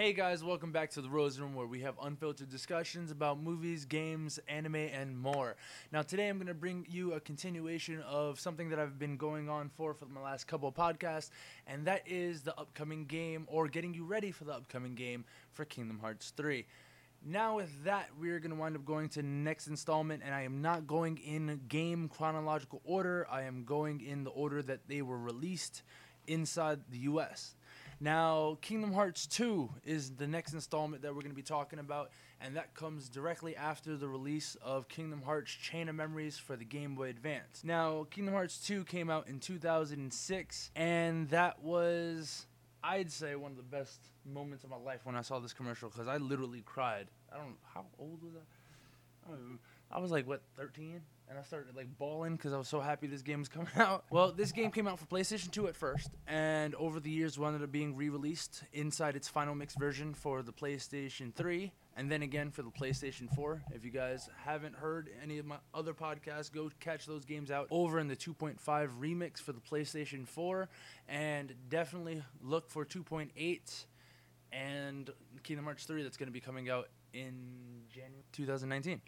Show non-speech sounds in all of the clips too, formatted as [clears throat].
Hey guys, welcome back to the Rose Room where we have unfiltered discussions about movies, games, anime, and more. Now, today I'm going to bring you a continuation of something that I've been going on for for my last couple podcasts, and that is the upcoming game or getting you ready for the upcoming game for Kingdom Hearts 3. Now, with that, we're going to wind up going to next installment, and I am not going in game chronological order. I am going in the order that they were released inside the US. Now, Kingdom Hearts 2 is the next installment that we're going to be talking about, and that comes directly after the release of Kingdom Hearts Chain of Memories for the Game Boy Advance. Now, Kingdom Hearts 2 came out in 2006, and that was, I'd say, one of the best moments of my life when I saw this commercial because I literally cried. I don't how old was I? I. I was like, what, 13? And I started like bawling because I was so happy this game was coming [laughs] out. Well, this game came out for PlayStation 2 at first, and over the years wound up being re-released inside its final mix version for the PlayStation 3, and then again for the PlayStation 4. If you guys haven't heard any of my other podcasts, go catch those games out over in the 2.5 remix for the PlayStation 4, and definitely look for 2.8 and Kingdom Hearts 3 that's going to be coming out in January 2019.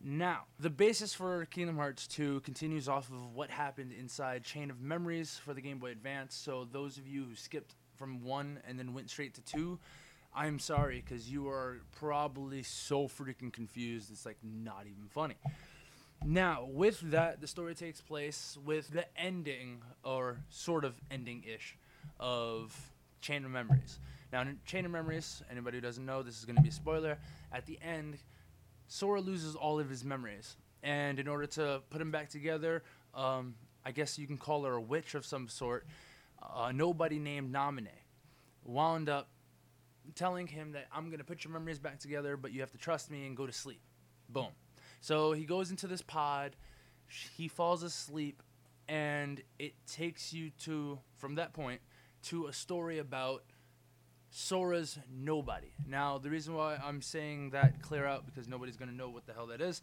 Now, the basis for Kingdom Hearts 2 continues off of what happened inside Chain of Memories for the Game Boy Advance. So, those of you who skipped from 1 and then went straight to 2, I'm sorry because you are probably so freaking confused. It's like not even funny. Now, with that, the story takes place with the ending, or sort of ending ish, of Chain of Memories. Now, in Chain of Memories, anybody who doesn't know, this is going to be a spoiler. At the end, Sora loses all of his memories, and in order to put him back together, um, I guess you can call her a witch of some sort. Uh, nobody named Naminé wound up telling him that I'm gonna put your memories back together, but you have to trust me and go to sleep. Boom. So he goes into this pod. He falls asleep, and it takes you to from that point to a story about Sora's Nobody. Now, the reason why I'm saying that clear out because nobody's going to know what the hell that is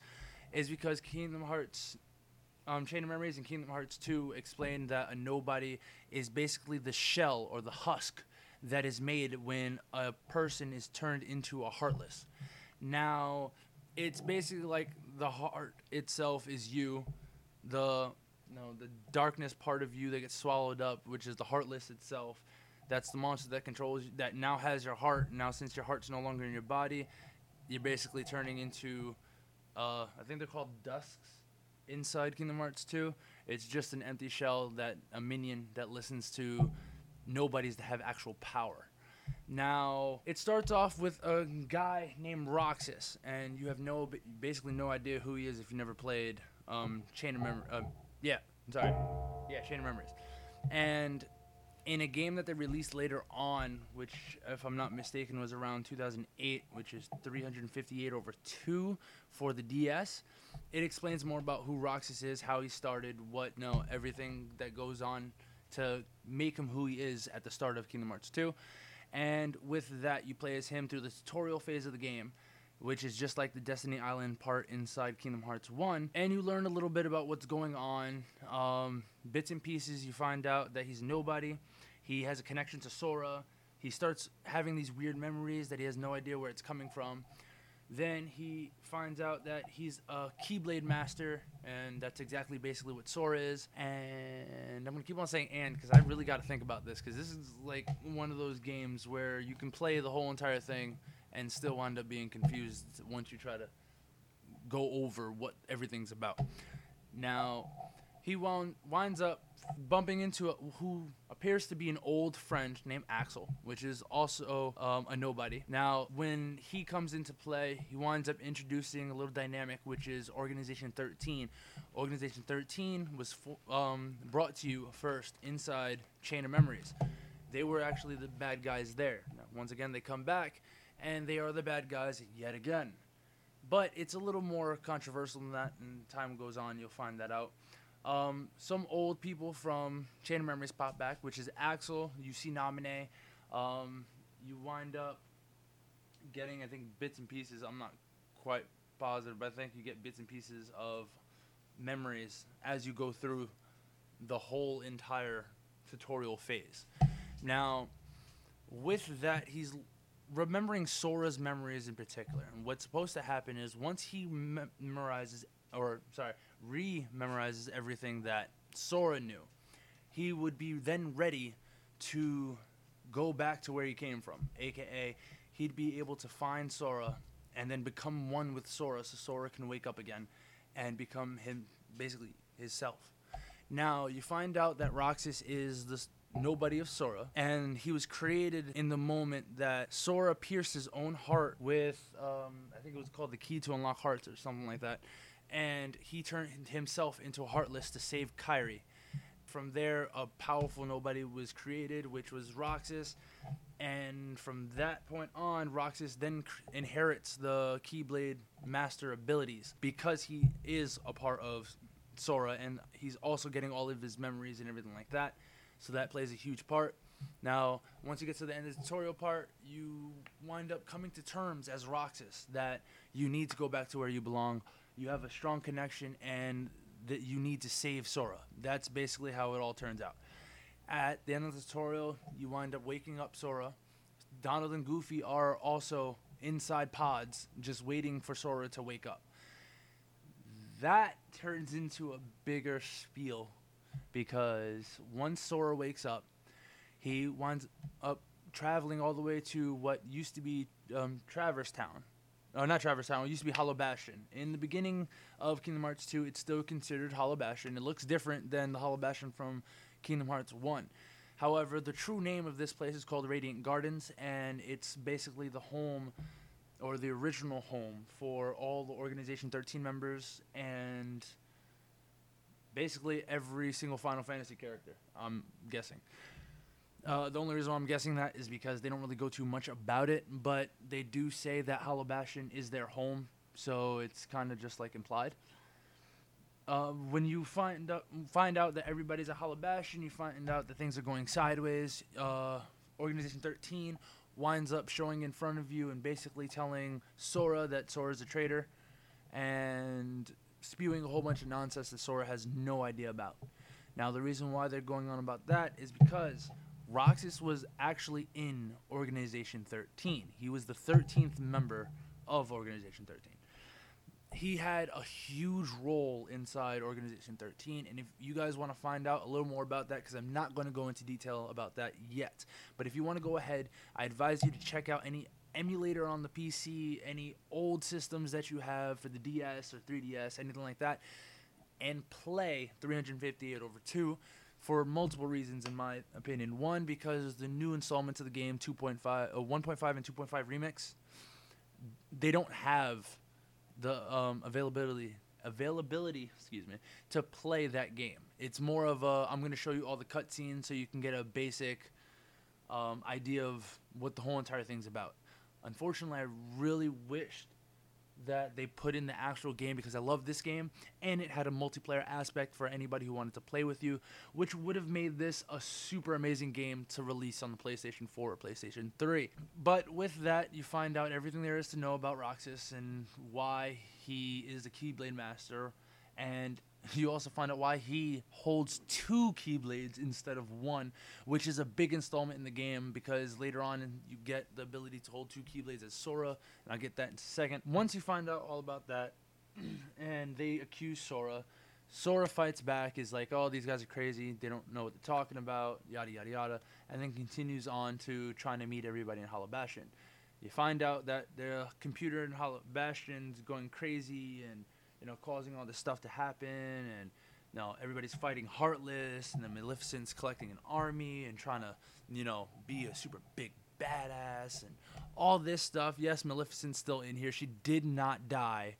is because Kingdom Hearts um, Chain of Memories and Kingdom Hearts 2 explain that a nobody is basically the shell or the husk that is made when a person is turned into a heartless. Now, it's basically like the heart itself is you, the you know, the darkness part of you that gets swallowed up, which is the heartless itself, that's the monster that controls that now has your heart. Now, since your heart's no longer in your body, you're basically turning into, uh, I think they're called dusks inside Kingdom Hearts 2. It's just an empty shell that a minion that listens to nobodies that have actual power. Now, it starts off with a guy named Roxas, and you have no, basically no idea who he is if you never played um, Chain of Memories. Uh, yeah, I'm sorry. Yeah, Chain of Memories. And in a game that they released later on, which, if I'm not mistaken, was around 2008, which is 358 over 2 for the DS. It explains more about who Roxas is, how he started, what, know, everything that goes on to make him who he is at the start of Kingdom Hearts 2. And with that, you play as him through the tutorial phase of the game which is just like the Destiny Island part inside Kingdom Hearts 1. And you learn a little bit about what's going on. Um, bits and pieces, you find out that he's nobody. He has a connection to Sora. He starts having these weird memories that he has no idea where it's coming from. Then he finds out that he's a Keyblade master, and that's exactly basically what Sora is. And I'm gonna keep on saying "and" because I really got to think about this because this is like one of those games where you can play the whole entire thing and still wind up being confused once you try to go over what everything's about. Now, he wound, winds up bumping into a, who appears to be an old friend named Axel, which is also um, a nobody. Now, when he comes into play, he winds up introducing a little dynamic, which is Organization 13. Organization 13 was fo- um, brought to you first inside Chain of Memories. They were actually the bad guys there. Now, once again, they come back and they are the bad guys yet again. But it's a little more controversial than that, and time goes on, you'll find that out. Um, some old people from Chain of Memories pop back, which is Axel. You see Naminé. Um, you wind up getting, I think, bits and pieces. I'm not quite positive, but I think you get bits and pieces of memories as you go through the whole entire tutorial phase. Now, with that, he's remembering Sora's memories in particular. And what's supposed to happen is once he memorizes, or sorry, re-memorizes everything that Sora knew, he would be then ready to go back to where he came from, aka he'd be able to find Sora and then become one with Sora, so Sora can wake up again and become him, basically his self. Now you find out that Roxas is this nobody of Sora, and he was created in the moment that Sora pierced his own heart with, um, I think it was called the key to unlock hearts or something like that, and he turned himself into a Heartless to save Kairi. From there, a powerful nobody was created, which was Roxas, and from that point on, Roxas then inherits the Keyblade Master abilities because he is a part of Sora, and he's also getting all of his memories and everything like that. So that plays a huge part. Now, once you get to the end of the tutorial part, you wind up coming to terms as Roxas that you need to go back to where you belong. You have a strong connection, and that you need to save Sora. That's basically how it all turns out. At the end of the tutorial, you wind up waking up Sora. Donald and Goofy are also inside pods, just waiting for Sora to wake up. That turns into a bigger spiel because once Sora wakes up, he winds up traveling all the way to what used to be um, Traverse Town. Oh, not Traverse Town. It used to be Hollow Bastion. In the beginning of Kingdom Hearts 2, it's still considered Hollow Bastion. It looks different than the Hollow Bastion from Kingdom Hearts 1. However, the true name of this place is called Radiant Gardens, and it's basically the home or the original home for all the Organization 13 members and basically every single Final Fantasy character, I'm guessing. Uh, the only reason why I'm guessing that is because they don't really go too much about it, but they do say that Bastion is their home, so it's kind of just like implied. Uh, when you find out, find out that everybody's a Bastion, you find out that things are going sideways. Uh, Organization 13 winds up showing in front of you and basically telling Sora that Sora's a traitor, and spewing a whole bunch of nonsense that Sora has no idea about. Now, the reason why they're going on about that is because Roxas was actually in Organization 13. He was the 13th member of Organization 13. He had a huge role inside Organization 13, and if you guys want to find out a little more about that, because I'm not going to go into detail about that yet, but if you want to go ahead, I advise you to check out any emulator on the PC, any old systems that you have for the DS or 3DS, anything like that, and play 358 over 2 for multiple reasons, in my opinion. One, because the new installments of the game, 2.5, uh, 1.5 and 2.5 remix, they don't have the um, availability availability, excuse me, to play that game. It's more of a I'm going to show you all the cutscenes so you can get a basic um, idea of what the whole entire thing's about. Unfortunately, I really wished that they put in the actual game because I love this game and it had a multiplayer aspect for anybody who wanted to play with you, which would have made this a super amazing game to release on the PlayStation 4 or PlayStation 3. But with that, you find out everything there is to know about Roxas and why he is the Keyblade Master and you also find out why he holds two Keyblades instead of one, which is a big installment in the game because later on you get the ability to hold two Keyblades as Sora, and I'll get that in a second. Once you find out all about that, [clears throat] and they accuse Sora, Sora fights back, is like, oh, these guys are crazy, they don't know what they're talking about, yada, yada, yada, and then continues on to trying to meet everybody in Hollow Bastion. You find out that the computer in Hollow Bastion's going crazy and you know, causing all this stuff to happen, and you know, everybody's fighting Heartless, and the Maleficent's collecting an army and trying to, you know, be a super big badass, and all this stuff. Yes, Maleficent's still in here. She did not die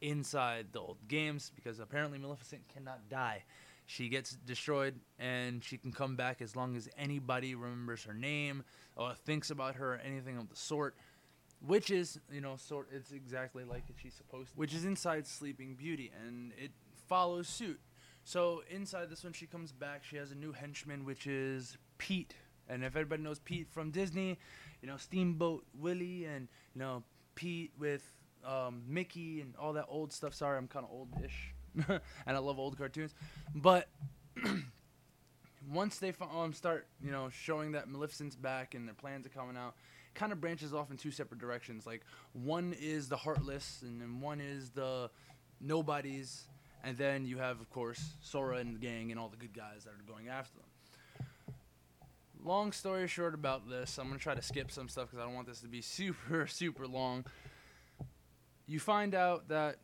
inside the old games because apparently Maleficent cannot die. She gets destroyed and she can come back as long as anybody remembers her name or thinks about her or anything of the sort which is you know sort it's exactly like she's supposed to which is inside sleeping beauty and it follows suit. So inside this one she comes back she has a new henchman which is pete. And if everybody knows pete from disney you know steamboat willie and you know pete with um, mickey and all that old stuff. Sorry i'm kind of oldish [laughs] and i love old cartoons. But [clears throat] once they um, start you know showing that maleficent's back and their plans are coming out kind of branches off in two separate directions. Like one is the heartless, and then one is the nobodies, and then you have, of course, Sora and the gang and all the good guys that are going after them. Long story short about this, I'm gonna try to skip some stuff because I don't want this to be [laughs] super super long. You find out that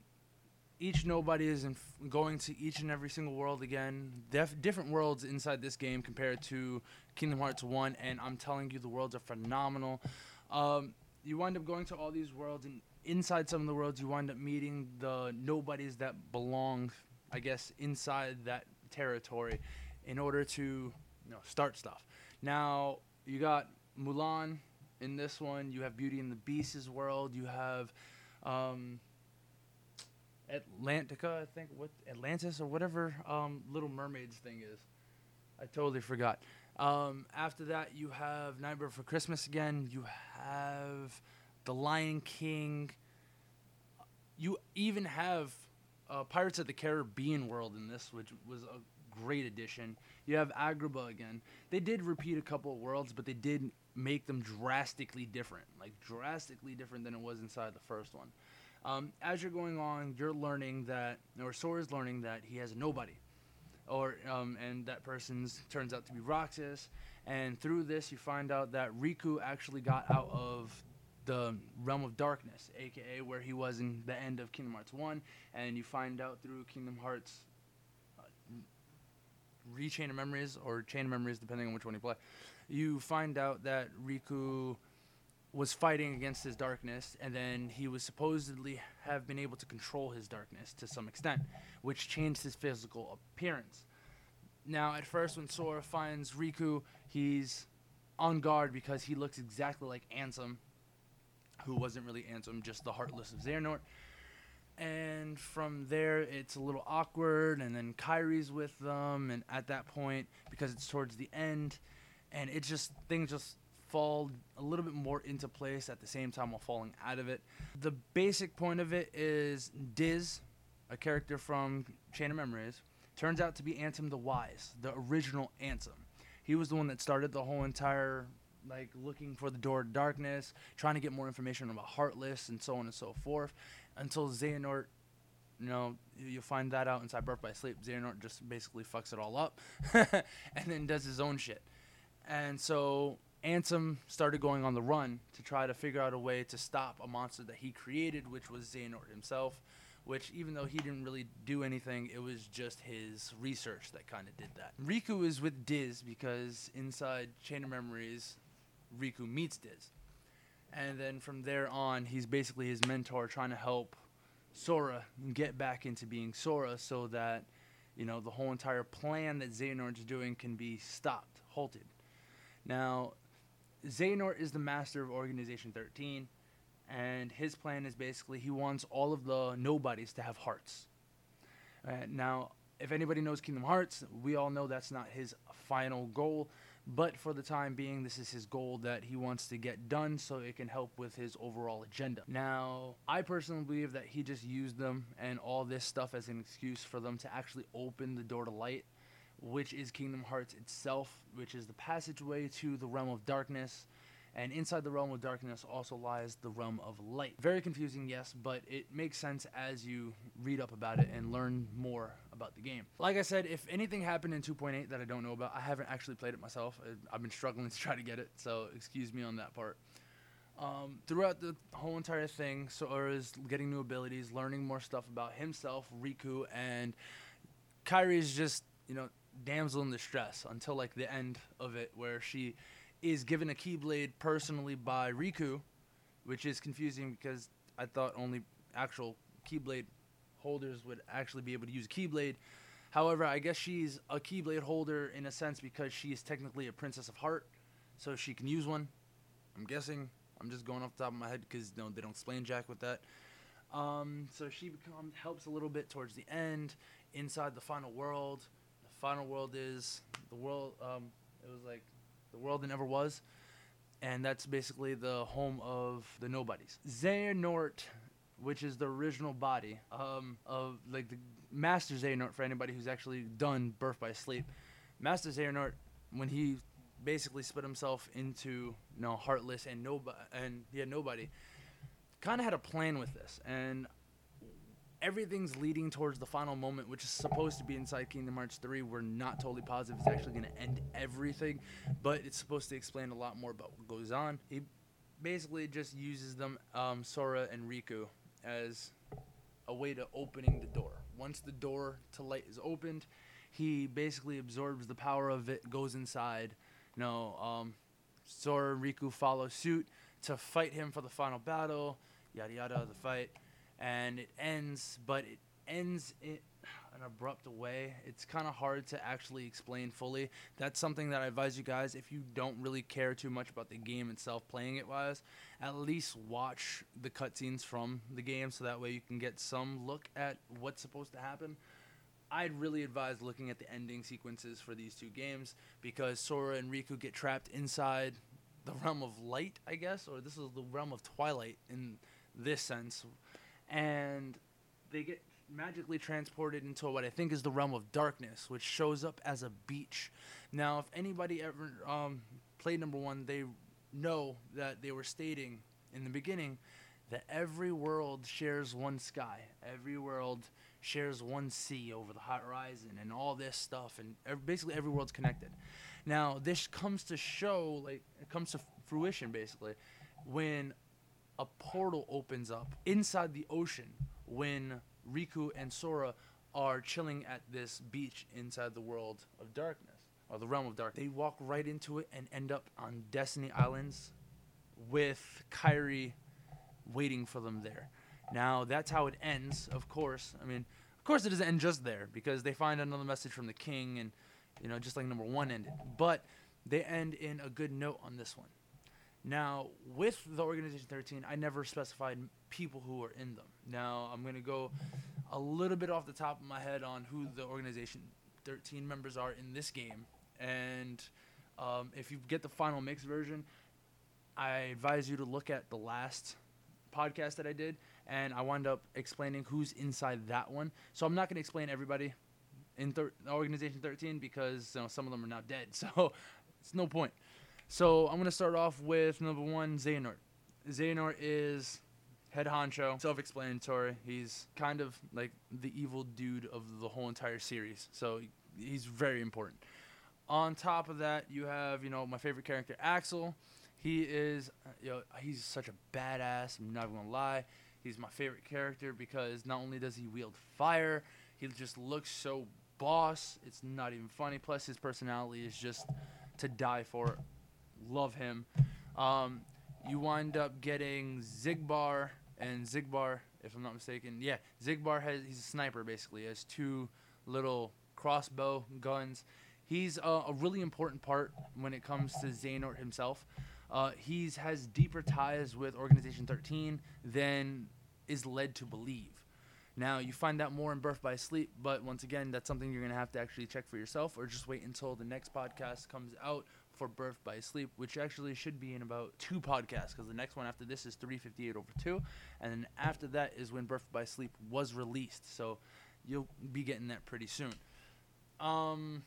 each nobody is inf- going to each and every single world again. Def- different worlds inside this game compared to Kingdom Hearts 1, and I'm telling you, the worlds are phenomenal. Um, you wind up going to all these worlds, and inside some of the worlds, you wind up meeting the nobodies that belong, I guess, inside that territory in order to you know, start stuff. Now, you got Mulan in this one, you have Beauty and the Beast's world, you have. Um, Atlantica, I think, what Atlantis or whatever um, Little Mermaids thing is. I totally forgot. Um, after that, you have Nightmare for Christmas again. You have The Lion King. You even have uh, Pirates of the Caribbean world in this, which was a great addition. You have Agrabah again. They did repeat a couple of worlds, but they did make them drastically different, like drastically different than it was inside the first one. Um, as you're going on, you're learning that, or Sora's learning that he has nobody, or um, and that person's turns out to be Roxas. And through this, you find out that Riku actually got out of the realm of darkness, aka where he was in the end of Kingdom Hearts One. And you find out through Kingdom Hearts uh, Rechain of Memories or Chain of Memories, depending on which one you play. You find out that Riku was fighting against his darkness, and then he was supposedly have been able to control his darkness to some extent, which changed his physical appearance. Now, at first, when Sora finds Riku, he's on guard because he looks exactly like Ansem, who wasn't really Ansem, just the Heartless of Xehanort. And from there, it's a little awkward, and then Kairi's with them, and at that point, because it's towards the end, and it just things just fall a little bit more into place at the same time while falling out of it. The basic point of it is Diz, a character from Chain of Memories, turns out to be Ansem the Wise, the original Ansem. He was the one that started the whole entire like looking for the door to darkness, trying to get more information about Heartless and so on and so forth, until Xehanort you know, you'll find that out inside Birth by Sleep. Xehanort just basically fucks it all up, [laughs] and then does his own shit. And so Ansem started going on the run to try to figure out a way to stop a monster that he created, which was Xehanort himself. Which, even though he didn't really do anything, it was just his research that kind of did that. Riku is with Diz because inside Chain of Memories, Riku meets Diz. And then from there on, he's basically his mentor trying to help Sora get back into being Sora so that, you know, the whole entire plan that Xehanort's doing can be stopped, halted. Now, Xehanort is the master of Organization 13, and his plan is basically he wants all of the nobodies to have hearts. Uh, now, if anybody knows Kingdom Hearts, we all know that's not his final goal, but for the time being, this is his goal that he wants to get done so it can help with his overall agenda. Now, I personally believe that he just used them and all this stuff as an excuse for them to actually open the door to light which is Kingdom Hearts itself, which is the passageway to the realm of darkness. And inside the realm of darkness also lies the realm of light. Very confusing, yes, but it makes sense as you read up about it and learn more about the game. Like I said, if anything happened in 2.8 that I don't know about, I haven't actually played it myself. I've been struggling to try to get it, so excuse me on that part. Um, throughout the whole entire thing, Sora is getting new abilities, learning more stuff about himself, Riku, and Kairi is just, you know, damsel in distress until like the end of it, where she is given a Keyblade personally by Riku, which is confusing because I thought only actual Keyblade holders would actually be able to use a Keyblade. However, I guess she's a Keyblade holder in a sense because she is technically a Princess of Heart, so she can use one. I'm guessing. I'm just going off the top of my head because no, they don't explain Jack with that. Um, so she becomes helps a little bit towards the end inside the final world final world is the world. Um, it was like the world that never was, and that's basically the home of the nobodies. Xehanort, which is the original body um, of like the Master Xehanort for anybody who's actually done Birth by Sleep. Master Xehanort, when he basically split himself into you know heartless and nobody and yeah nobody. Kind of had a plan with this, and everything's leading towards the final moment, which is supposed to be inside Kingdom Hearts 3. We're not totally positive it's actually going to end everything, but it's supposed to explain a lot more about what goes on. He basically just uses them, um, Sora and Riku, as a way to opening the door. Once the door to light is opened, he basically absorbs the power of it, goes inside. You know, um, Sora and Riku follow suit to fight him for the final battle. Yada yada, the fight and it ends, but it ends in an abrupt way. It's kind of hard to actually explain fully. That's something that I advise you guys if you don't really care too much about the game itself, playing it wise, at least watch the cutscenes from the game so that way you can get some look at what's supposed to happen. I'd really advise looking at the ending sequences for these two games because Sora and Riku get trapped inside the realm of light, I guess, or this is the realm of twilight in this sense and they get magically transported into what I think is the realm of darkness, which shows up as a beach. Now, if anybody ever um, played number one, they know that they were stating in the beginning that every world shares one sky, every world shares one sea over the hot horizon, and all this stuff, and ev- basically every world's connected. Now, this comes to show, like, it comes to fruition basically, when a portal opens up inside the ocean when Riku and Sora are chilling at this beach inside the world of darkness or the realm of dark. They walk right into it and end up on Destiny Islands with Kairi waiting for them there. Now that's how it ends, of course. I mean, of course it doesn't end just there because they find another message from the king and you know, just like number 1 ended. But they end in a good note on this one. Now, with the Organization 13, I never specified people who are in them. Now, I'm going to go a little bit off the top of my head on who the Organization 13 members are in this game. And um, if you get the final mix version, I advise you to look at the last podcast that I did, and I wound up explaining who's inside that one. So I'm not going to explain everybody in thir- Organization 13 because you know, some of them are now dead. [laughs] So it's no point. So I'm gonna start off with number one, Xehanort. Xehanort is head honcho, self-explanatory. He's kind of like the evil dude of the whole entire series, so he's very important. On top of that, you have you know my favorite character, Axel. He is, you know, he's such a badass. I'm not gonna lie. He's my favorite character because not only does he wield fire, he just looks so boss. It's not even funny. Plus, his personality is just to die for love him. Um, you wind up getting Xigbar and Xigbar, if I'm not mistaken. Yeah, Xigbar has he's a sniper basically. Has two little crossbow guns. He's a really important part when it comes to Xehanort himself. Uh, he's has deeper ties with Organization 13 than is led to believe. Now you find out more in Birth by Sleep, but once again, that's something you're gonna have to actually check for yourself, or just wait until the next podcast comes out for Birth by Sleep, which actually should be in about two podcasts because the next one after this is 358 over two, and then after that is when Birth by Sleep was released. So you'll be getting that pretty soon. Um,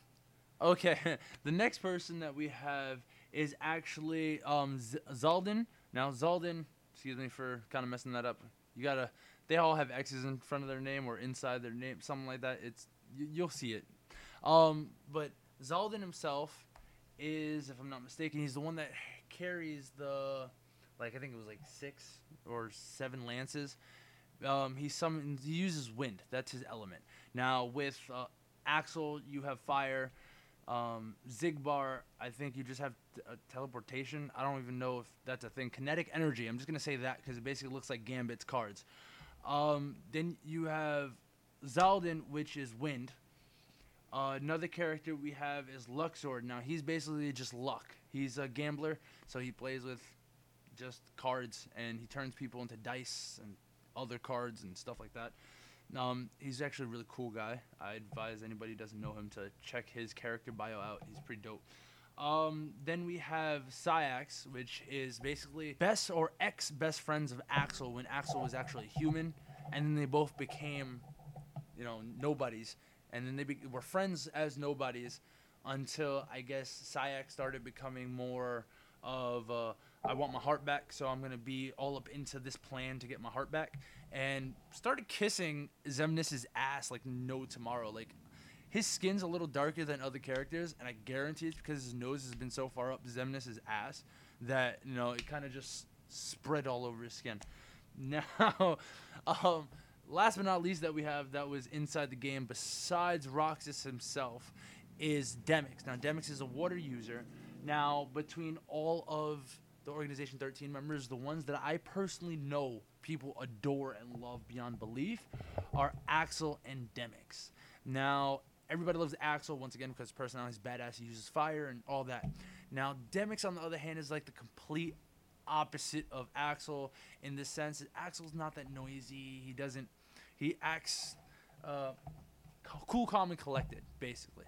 okay, [laughs] the next person that we have is actually um Z- Xaldin. Now Xaldin, excuse me for kind of messing that up. You gotta. They all have X's in front of their name or inside their name, something like that. It's you, you'll see it. Um, but Xaldin himself is, if I'm not mistaken, he's the one that carries the, like I think it was like six or seven lances. Um, he summons, he uses wind. That's his element. Now with uh, Axel, you have fire. Um, Xigbar, I think you just have t- uh, teleportation. I don't even know if that's a thing. Kinetic energy. I'm just gonna say that because it basically looks like Gambit's cards. Um, then you have Xaldin, which is wind. Uh, another character we have is Luxord. Now he's basically just luck. He's a gambler, so he plays with just cards and he turns people into dice and other cards and stuff like that. Um, he's actually a really cool guy. I advise anybody who doesn't know him to check his character bio out. He's pretty dope. Um, then we have Saïx, which is basically best or ex best friends of Axel when Axel was actually human, and then they both became, you know, nobodies and then they be, were friends as nobodies until I guess Saïx started becoming more of uh, I want my heart back, so I'm gonna be all up into this plan to get my heart back, and started kissing Xemnas's ass like no tomorrow. Like his skin's a little darker than other characters, and I guarantee it's because his nose has been so far up Xemnas's ass that you know it kind of just spread all over his skin. [laughs] Now, um, last but not least that we have that was inside the game besides Roxas himself is Demyx. Now Demyx is a water user. Now between all of the Organization 13 members, the ones that I personally know people adore and love beyond belief are Axel and Demyx. Now everybody loves Axel once again because personality is badass. He uses fire and all that. Now Demyx on the other hand is like the complete opposite of Axel in the sense that Axel's not that noisy. He doesn't. He acts uh, cool, calm, and collected, basically.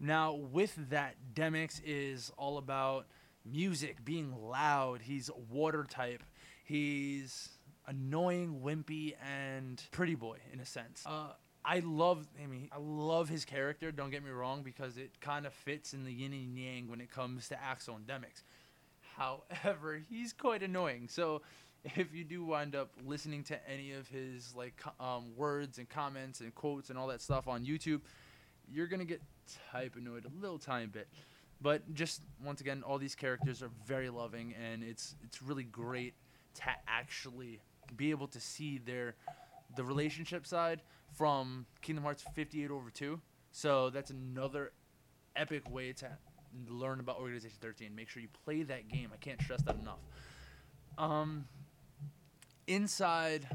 Now, with that, Demyx is all about music, being loud. He's water type. He's annoying, wimpy, and pretty boy in a sense. Uh, I love, I mean, I love his character. Don't get me wrong, because it kind of fits in the yin and yang when it comes to Axel and Demyx. However, he's quite annoying. So if you do wind up listening to any of his like um, words and comments and quotes and all that stuff on YouTube, you're gonna get type annoyed a little tiny bit. But just once again, all these characters are very loving, and it's it's really great to actually be able to see their the relationship side from Kingdom Hearts 58 over 2. So that's another epic way to learn about Organization 13. Make sure you play that game. I can't stress that enough. Um, inside,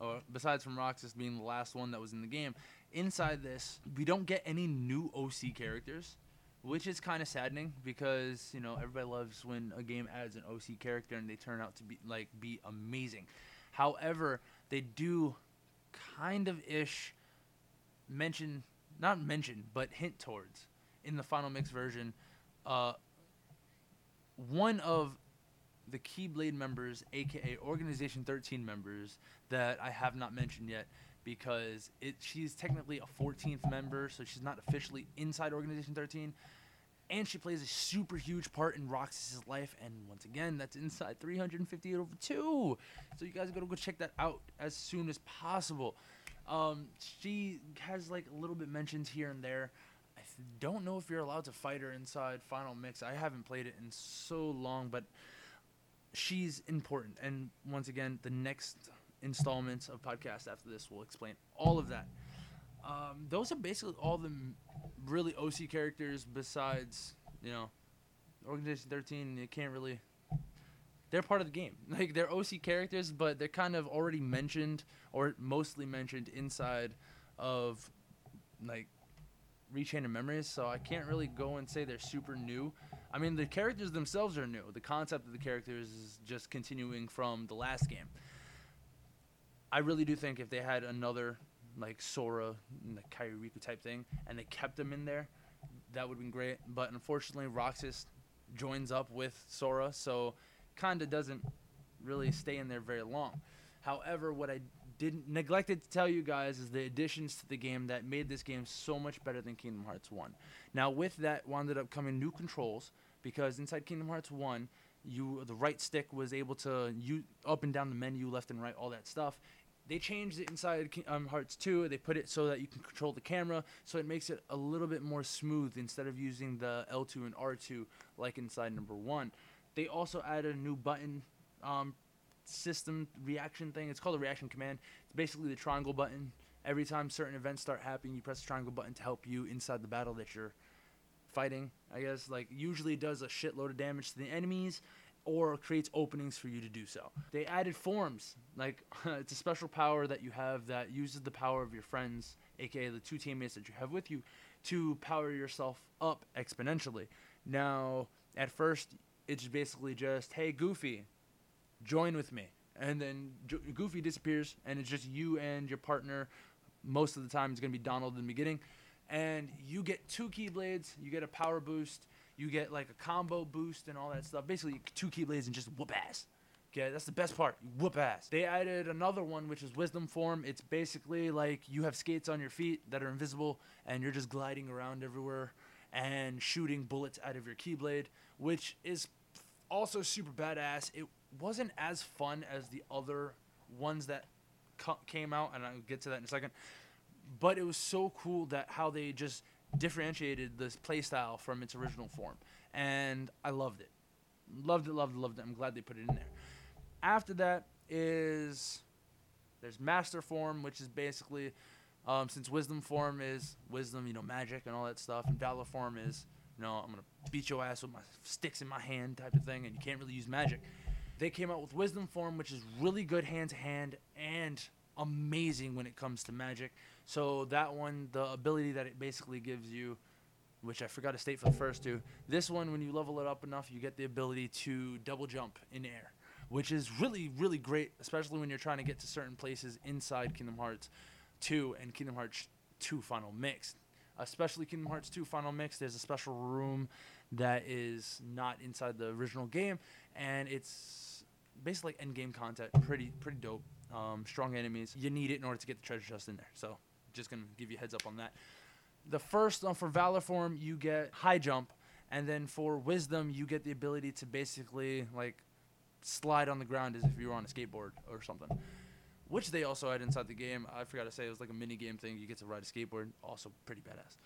or besides from Roxas being the last one that was in the game, inside this, we don't get any new OC characters, which is kind of saddening because you know everybody loves when a game adds an OC character and they turn out to be like be amazing. However, they do kind of ish mention, not mention, but hint towards in the final mix version, uh, one of the Keyblade members, aka Organization 13 members, that I have not mentioned yet because it she's technically a 14th member, so she's not officially inside Organization 13. And she plays a super huge part in Roxas's life, and once again, that's inside 358 over two. So you guys gotta go check that out as soon as possible. Um, she has like a little bit mentioned here and there I don't know if you're allowed to fight her inside Final Mix. I haven't played it in so long, but she's important. And once again, the next installments of podcast after this will explain all of that. Um, those are basically all the really OC characters besides, you know, Organization 13. You can't really. They're part of the game. [laughs] Like, they're OC characters, but they're kind of already mentioned or mostly mentioned inside of, like, Rechain of Memories, so I can't really go and say they're super new. I mean, the characters themselves are new. The concept of the characters is just continuing from the last game. I really do think if they had another like Sora, like Kairiku type thing, and they kept them in there, that would have been great. But unfortunately, Roxas joins up with Sora, so kinda doesn't really stay in there very long. However, what I didn't neglected to tell you guys is the additions to the game that made this game so much better than Kingdom Hearts 1. Now with that wound up coming new controls because inside Kingdom Hearts 1, you the right stick was able to you up and down the menu, left and right, all that stuff. They changed it inside um, Hearts 2. They put it so that you can control the camera, so it makes it a little bit more smooth instead of using the L2 and R2 like inside number 1. They also added a new button um, system reaction thing. It's called a reaction command. It's basically the triangle button. Every time certain events start happening, you press the triangle button to help you inside the battle that you're fighting. I guess like usually does a shitload of damage to the enemies or creates openings for you to do so. They added forms. Like [laughs] it's a special power that you have that uses the power of your friends, aka the two teammates that you have with you, to power yourself up exponentially. Now, at first, it's basically just, hey, Goofy, join with me. And then Goofy disappears, and it's just you and your partner. Most of the time, it's going to be Donald in the beginning. And you get two Keyblades, you get a power boost, you get like a combo boost, and all that stuff. Basically, two Keyblades and just whoop ass. Okay, that's the best part. You whoop ass. They added another one, which is Wisdom Form. It's basically like you have skates on your feet that are invisible, and you're just gliding around everywhere and shooting bullets out of your keyblade, which is also super badass. It wasn't as fun as the other ones that came out, and I'll get to that in a second. But it was so cool that how they just differentiated this playstyle from its original form, and I loved it, loved it, loved it, loved it. I'm glad they put it in there. After that is there's Master Form, which is basically um, since Wisdom Form is wisdom, you know, magic and all that stuff, and Valor Form is you know, I'm gonna beat your ass with my sticks in my hand type of thing, and you can't really use magic. They came out with Wisdom Form, which is really good hand to hand and amazing when it comes to magic. So that one, the ability that it basically gives you, which I forgot to state for the first two, this one, when you level it up enough, you get the ability to double jump in air, which is really, really great, especially when you're trying to get to certain places inside Kingdom Hearts 2 and Kingdom Hearts 2 Final Mix especially Kingdom Hearts 2 Final Mix. There's a special room that is not inside the original game, and it's basically end game content. Pretty pretty dope. Um, strong enemies. You need it in order to get the treasure chest in there. So just gonna give you heads up on that. The first um, for Valor form, you get high jump, and then for Wisdom, you get the ability to basically like slide on the ground as if you were on a skateboard or something which they also had inside the game. I forgot to say it was like a mini game thing. You get to ride a skateboard, also pretty badass.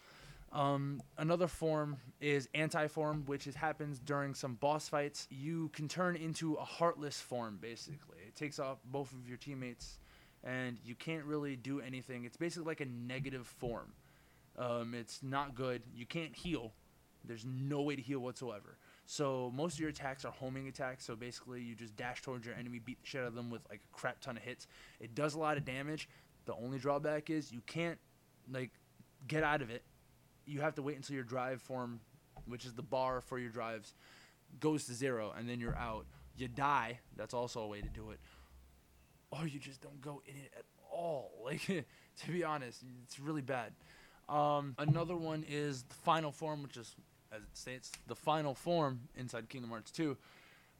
Um, another form is anti-form, which is, happens during some boss fights. You can turn into a heartless form, basically. It takes off both of your teammates, and you can't really do anything. It's basically like a negative form. Um, it's not good. You can't heal. There's no way to heal whatsoever. So most of your attacks are homing attacks. So basically, you just dash towards your enemy, beat the shit out of them with like a crap ton of hits. It does a lot of damage. The only drawback is you can't like get out of it. You have to wait until your drive form, which is the bar for your drives, goes to zero, and then you're out. You die. That's also a way to do it. Or you just don't go in it at all. [laughs] Like to be honest, it's really bad. Um, another one is the final form, which is as it states, the final form inside Kingdom Hearts 2,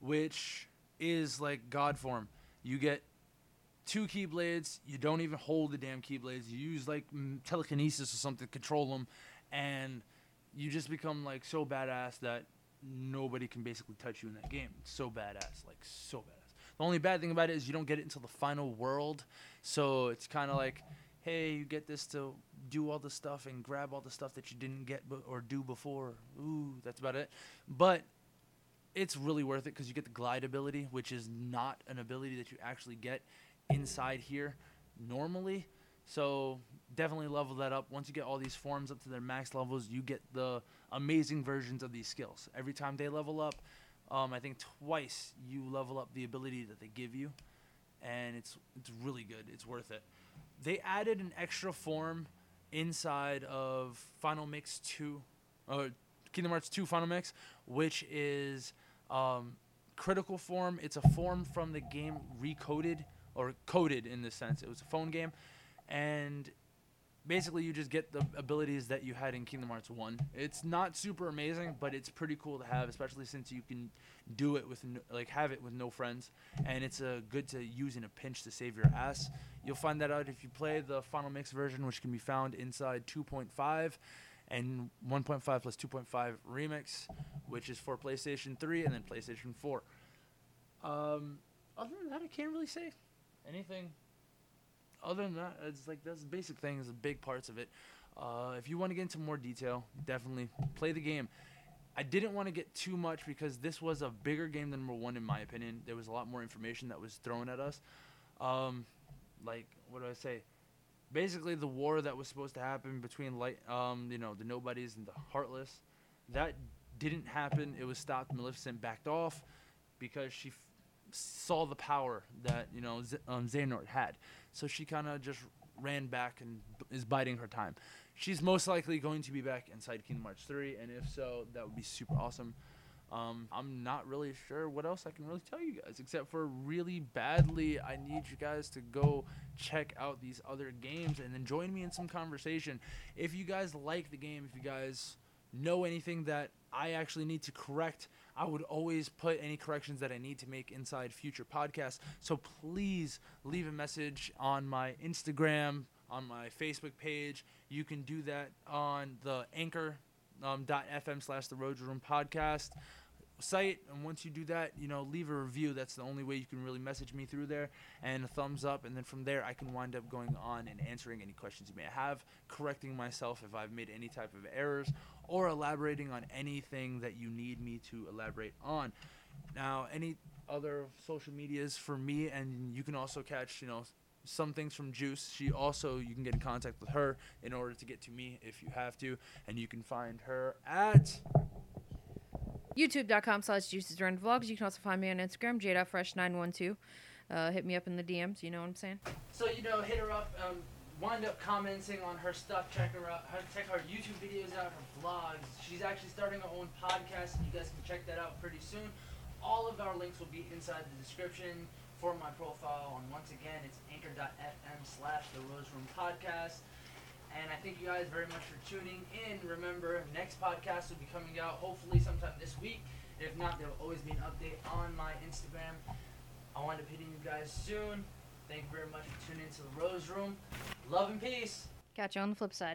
which is like God form. You get two Keyblades. You don't even hold the damn Keyblades. You use like telekinesis or something to control them, and you just become like so badass that nobody can basically touch you in that game. It's so badass, like so badass. The only bad thing about it is you don't get it until the final world, so it's kind of like hey, you get this to do all the stuff and grab all the stuff that you didn't get b- or do before. Ooh, that's about it. But it's really worth it because you get the glide ability, which is not an ability that you actually get inside here normally. So definitely level that up. Once you get all these forms up to their max levels, you get the amazing versions of these skills. Every time they level up, um, I think twice you level up the ability that they give you, and it's it's really good. It's worth it they added an extra form inside of Final Mix 2, or Kingdom Hearts 2 Final Mix, which is um, critical form. It's a form from the game recoded, or coded in this sense. It was a phone game, and basically you just get the abilities that you had in Kingdom Hearts 1. It's not super amazing, but it's pretty cool to have, especially since you can do it with no, like have it with no friends, and it's uh, good to use in a pinch to save your ass. You'll find that out if you play the Final Mix version, which can be found inside 2.5 and 1.5 plus 2.5 remix, which is for PlayStation 3 and then PlayStation 4. Um, other than that, I can't really say anything other than that, it's like those basic things, the big parts of it. Uh, if you want to get into more detail, definitely play the game. I didn't want to get too much because this was a bigger game than number one, in my opinion. There was a lot more information that was thrown at us. Um, like, what do I say? Basically, the war that was supposed to happen between light, um, you know, the nobodies and the heartless, that didn't happen. It was stopped. Maleficent backed off because she f- saw the power that you know Z- um, Xehanort had. So she kind of just ran back and b- is biding her time. She's most likely going to be back inside Kingdom Hearts 3, and if so, that would be super awesome. Um, I'm not really sure what else I can really tell you guys, except for really badly, I need you guys to go check out these other games and then join me in some conversation. If you guys like the game, if you guys know anything that I actually need to correct, I would always put any corrections that I need to make inside future podcasts. So please leave a message on my Instagram, on my Facebook page. You can do that on the Anchor um, slash the Rose Room Podcast site and once you do that you know leave a review. That's the only way you can really message me through there. And a thumbs up and then from there i can wind up going on and answering any questions you may have correcting myself if i've made any type of errors or elaborating on anything that you need me to elaborate on. Now any other social medias for me and you can also catch you know some things from Juice. She also you can get in contact with her in order to get to me if you have to, and you can find her at youtube.com slash juices run vlogs you can also find me on instagram j.fresh912 uh, hit me up in the dms you know what i'm saying So you know, hit her up. Um, wind up commenting on her stuff. Check her out. Check her YouTube videos out. Her vlogs. She's actually starting her own podcast. You guys can check that out pretty soon. All of our links will be inside the description for my profile. And once again, it's anchor.fm slash the Rose Room Podcast. And I thank you guys very much for tuning in. Remember, next podcast will be coming out hopefully sometime this week. If not, there will always be an update on my Instagram. I want to up hitting you guys soon. Thank you very much for tuning into the Rose Room. Love and peace. catch you on the flip side